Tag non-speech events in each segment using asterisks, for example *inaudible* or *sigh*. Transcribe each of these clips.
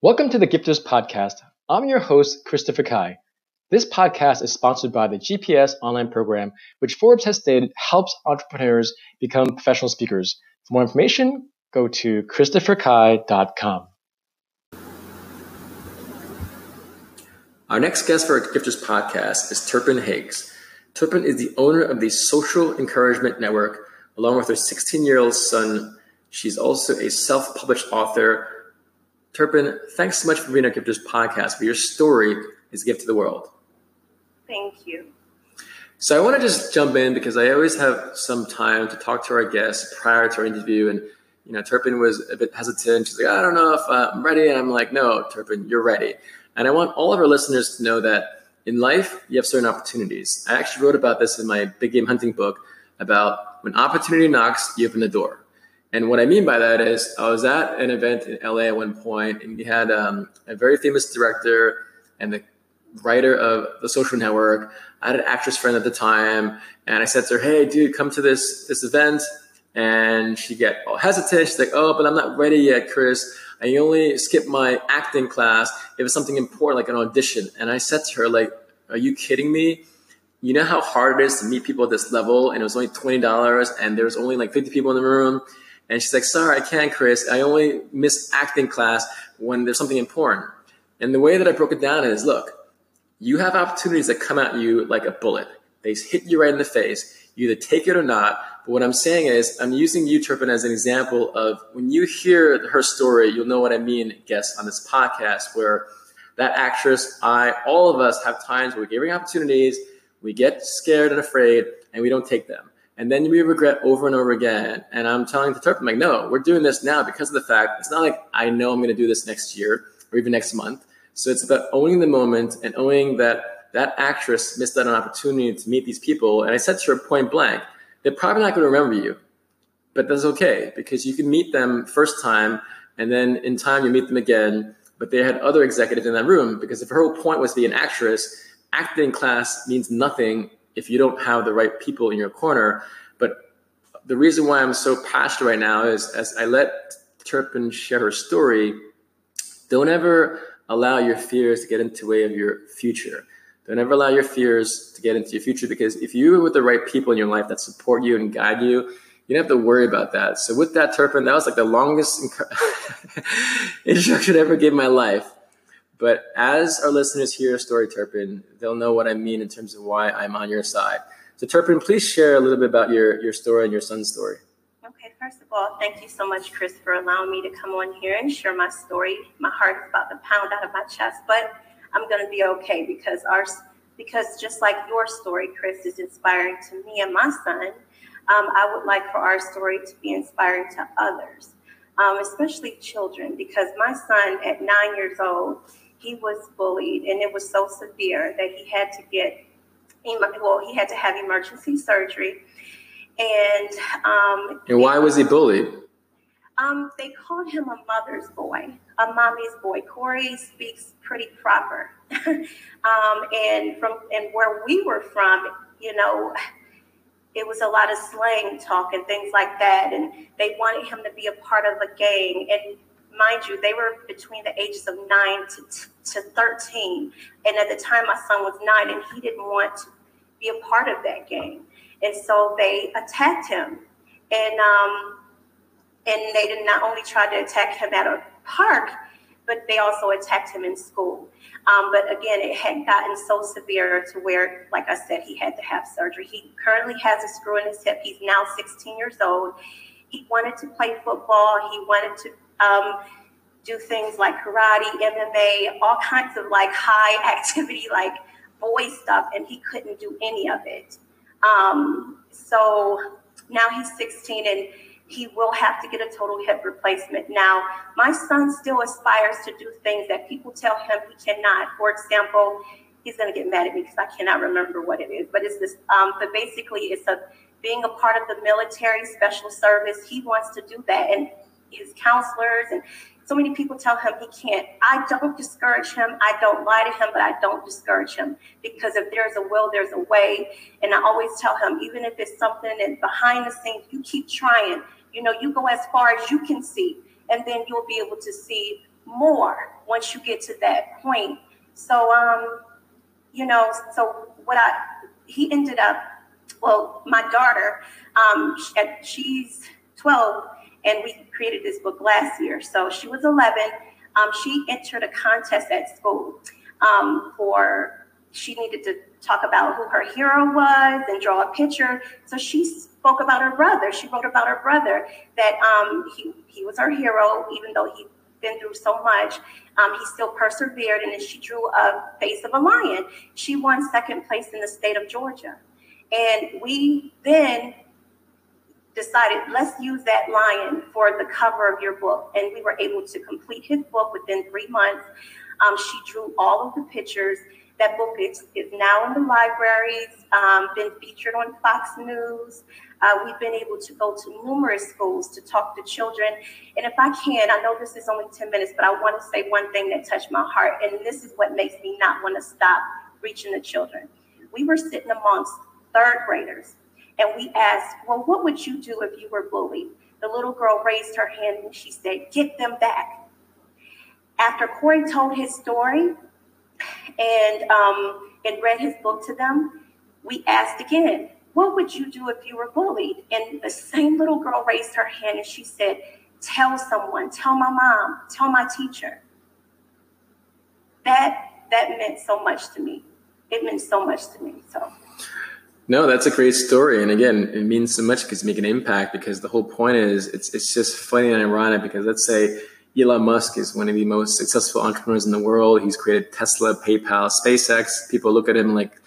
Welcome to the Gifters Podcast. I'm your host, Christopher Kai. This podcast is sponsored by the GPS online program, which Forbes has stated helps entrepreneurs become professional speakers. For more information, go to christopherkai.com. Our next guest for our Gifters Podcast is Turpin Hagues. Turpin is the owner of the Social Encouragement Network, along with her 16 year old son. She's also a self published author. Turpin, thanks so much for being on Gifters Podcast, but your story is a gift to the world. Thank you. So I want to just jump in because I always have some time to talk to our guests prior to our interview. And, you know, Turpin was a bit hesitant. She's like, I don't know if uh, I'm ready. And I'm like, no, Turpin, you're ready. And I want all of our listeners to know that in life, you have certain opportunities. I actually wrote about this in my big game hunting book about when opportunity knocks, you open the door. And what I mean by that is, I was at an event in LA at one point, and you had um, a very famous director and the writer of the social network. I had an actress friend at the time, and I said to her, "Hey, dude, come to this this event." And she get all hesitant. She's like, "Oh, but I'm not ready yet, Chris. I only skipped my acting class It was something important, like an audition." And I said to her, "Like, are you kidding me? You know how hard it is to meet people at this level, and it was only twenty dollars, and there was only like fifty people in the room." And she's like, "Sorry, I can't, Chris. I only miss acting class when there's something important." And the way that I broke it down is, look, you have opportunities that come at you like a bullet. They hit you right in the face. You either take it or not. But what I'm saying is, I'm using you, Turpin, as an example of when you hear her story, you'll know what I mean, guests, on this podcast, where that actress, I, all of us have times where we're giving opportunities, we get scared and afraid, and we don't take them. And then we regret over and over again. And I'm telling the Turpin, like, no, we're doing this now because of the fact it's not like I know I'm going to do this next year or even next month. So it's about owning the moment and owning that that actress missed out on an opportunity to meet these people. And I said to her point blank, they're probably not going to remember you, but that's okay because you can meet them first time and then in time you meet them again. But they had other executives in that room because if her whole point was to be an actress, acting class means nothing if you don't have the right people in your corner. But the reason why I'm so passionate right now is as I let Turpin share her story, don't ever allow your fears to get into the way of your future. Don't ever allow your fears to get into your future because if you're with the right people in your life that support you and guide you, you don't have to worry about that. So with that, Turpin, that was like the longest *laughs* *laughs* introduction I ever gave my life. But as our listeners hear a story, Turpin, they'll know what I mean in terms of why I'm on your side. So Turpin, please share a little bit about your, your story and your son's story. Okay, first of all, thank you so much, Chris, for allowing me to come on here and share my story. My heart is about to pound out of my chest, but I'm going to be okay because our because just like your story, Chris, is inspiring to me and my son. Um, I would like for our story to be inspiring to others, um, especially children, because my son at nine years old, he was bullied, and it was so severe that he had to get well, he had to have emergency surgery and um, and why was he bullied? Um, they called him a mother's boy, a mommy's boy. Corey speaks pretty proper, *laughs* um, and from and where we were from, you know, it was a lot of slang talk and things like that, and they wanted him to be a part of a gang. And mind you, they were between the ages of nine to to thirteen, and at the time my son was nine, and he didn't want to be a part of that game. And so they attacked him. And um, and they did not only try to attack him at a park, but they also attacked him in school. Um, but again, it had gotten so severe to where, like I said, he had to have surgery. He currently has a screw in his hip. He's now 16 years old. He wanted to play football. He wanted to um, do things like karate, MMA, all kinds of like high *laughs* activity, like boy stuff, and he couldn't do any of it. Um, so now he's 16 and he will have to get a total hip replacement. Now, my son still aspires to do things that people tell him he cannot. For example, he's going to get mad at me because I cannot remember what it is, but it's this. Um, but basically, it's a being a part of the military special service. He wants to do that, and his counselors and so many people tell him he can't. I don't discourage him. I don't lie to him, but I don't discourage him because if there's a will, there's a way. And I always tell him, even if it's something and behind the scenes, you keep trying. You know, you go as far as you can see, and then you'll be able to see more once you get to that point. So, um, you know, so what I, he ended up, well, my daughter, um, she's 12 and we created this book last year. So she was 11. Um, she entered a contest at school um, for, she needed to talk about who her hero was and draw a picture. So she spoke about her brother. She wrote about her brother that um, he, he was her hero, even though he'd been through so much. Um, he still persevered, and then she drew a face of a lion. She won second place in the state of Georgia. And we then decided, let's use that lion for the cover of your book. And we were able to complete his book within three months. Um, she drew all of the pictures. That book is, is now in the libraries, um, been featured on Fox News. Uh, we've been able to go to numerous schools to talk to children. And if I can, I know this is only 10 minutes, but I want to say one thing that touched my heart. And this is what makes me not want to stop reaching the children. We were sitting amongst third graders and we asked, Well, what would you do if you were bullied? The little girl raised her hand and she said, Get them back. After Corey told his story and, um, and read his book to them, we asked again, What would you do if you were bullied? And the same little girl raised her hand and she said, Tell someone, tell my mom, tell my teacher. That that meant so much to me. It meant so much to me. So no, that's a great story. And again, it means so much because you make an impact because the whole point is it's, it's just funny and ironic because let's say Elon Musk is one of the most successful entrepreneurs in the world. He's created Tesla, PayPal, SpaceX. People look at him like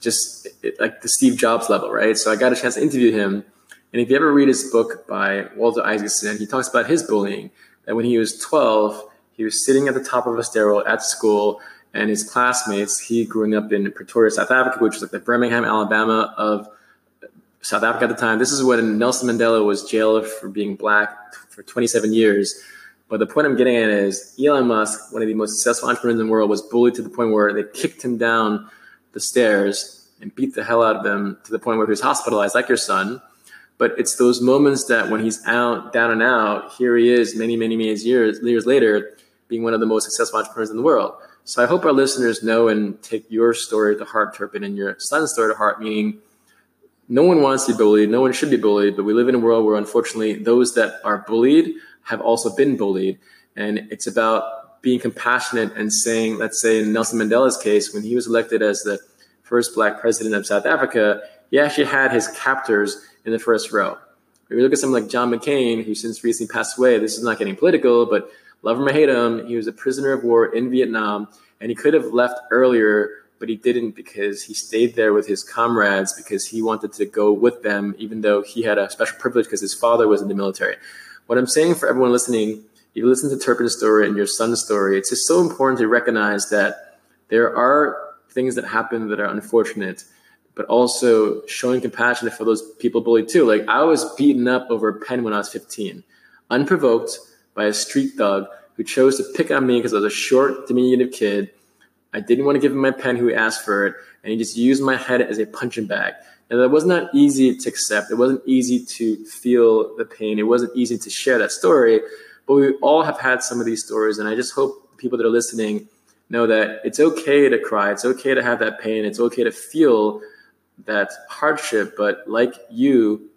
just like the Steve Jobs level, right? So I got a chance to interview him. And if you ever read his book by Walter Isaacson, he talks about his bullying. That when he was 12, he was sitting at the top of a stairwell at school and his classmates. He growing up in Pretoria, South Africa, which was like the Birmingham, Alabama of South Africa at the time. This is when Nelson Mandela was jailed for being black for 27 years. But the point I'm getting at is Elon Musk, one of the most successful entrepreneurs in the world, was bullied to the point where they kicked him down the stairs and beat the hell out of him to the point where he was hospitalized, like your son. But it's those moments that when he's out, down and out, here he is many, many, many years, years later, being one of the most successful entrepreneurs in the world. So I hope our listeners know and take your story to heart, Turpin, and your son's story to heart, meaning no one wants to be bullied, no one should be bullied, but we live in a world where unfortunately those that are bullied have also been bullied. And it's about being compassionate and saying, let's say in Nelson Mandela's case, when he was elected as the first black president of South Africa, he actually had his captors in the first row. If you look at someone like John McCain, who since recently passed away, this is not getting political, but love him or hate him, he was a prisoner of war in Vietnam, and he could have left earlier, but he didn't because he stayed there with his comrades because he wanted to go with them, even though he had a special privilege because his father was in the military. What I'm saying for everyone listening, you listen to Turpin's story and your son's story, it's just so important to recognize that there are things that happen that are unfortunate, but also showing compassion for those people bullied too. Like I was beaten up over a pen when I was 15, unprovoked by a street thug who chose to pick on me because I was a short, diminutive kid. I didn't want to give him my pen who asked for it, and he just used my head as a punching bag. And that was not easy to accept. It wasn't easy to feel the pain. It wasn't easy to share that story. But we all have had some of these stories, and I just hope people that are listening know that it's okay to cry. It's okay to have that pain. It's okay to feel that hardship. But like you,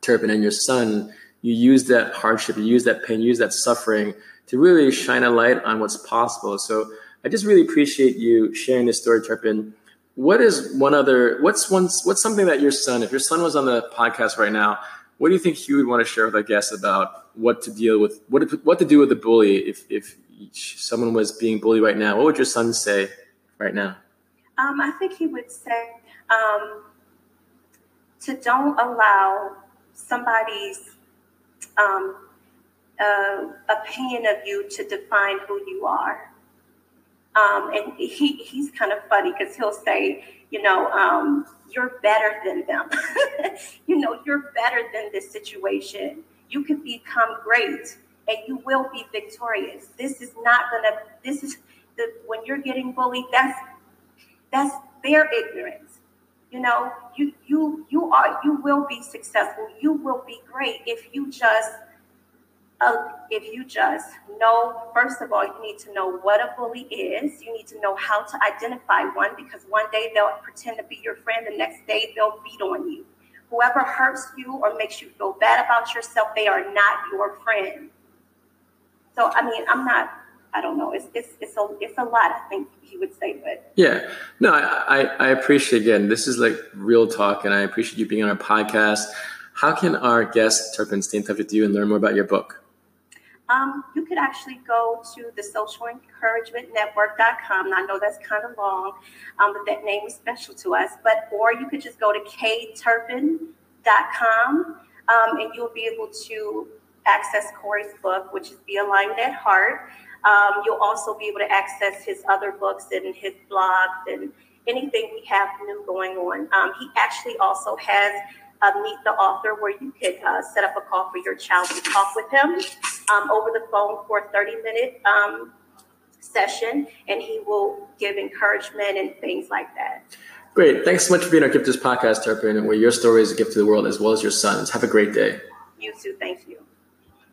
Turpin, and your son, you use that hardship, you use that pain, you use that suffering to really shine a light on what's possible. So I just really appreciate you sharing this story, Turpin. What is one other? What's one? What's something that your son, if your son was on the podcast right now, what do you think he would want to share with our guests about what to deal with, what to, what to do with the bully if if someone was being bullied right now? What would your son say right now? Um, I think he would say um, to don't allow somebody's um, uh, opinion of you to define who you are. Um, and he, he's kind of funny because he'll say, you know, um, you're better than them. *laughs* you know, you're better than this situation. You can become great and you will be victorious. This is not gonna, this is the, when you're getting bullied, that's, that's their ignorance. You know, you, you, you are, you will be successful. You will be great if you just uh, if you just know, first of all, you need to know what a bully is. You need to know how to identify one because one day they'll pretend to be your friend, the next day they'll beat on you. Whoever hurts you or makes you feel bad about yourself, they are not your friend. So, I mean, I'm not I don't know. It's it's it's a it's a lot. I think he would say, but yeah, no, I I, appreciate again. This is like real talk, and I appreciate you being on our podcast. How can our guests, Turpin stay in touch with you and learn more about your book? Um, you could actually go to the social encouragement network.com. I know that's kind of long, um, but that name is special to us. But or you could just go to kturpin.com um, and you'll be able to access Corey's book, which is Be A Lion at Heart. Um, you'll also be able to access his other books and his blogs and anything we have new going on. Um, he actually also has a Meet the Author where you could uh, set up a call for your child to talk with him um, over the phone for a 30 minute um, session, and he will give encouragement and things like that. Great. Thanks so much for being our Gifters podcast, Turpin, where your story is a gift to the world as well as your son's. Have a great day. You too. Thank you.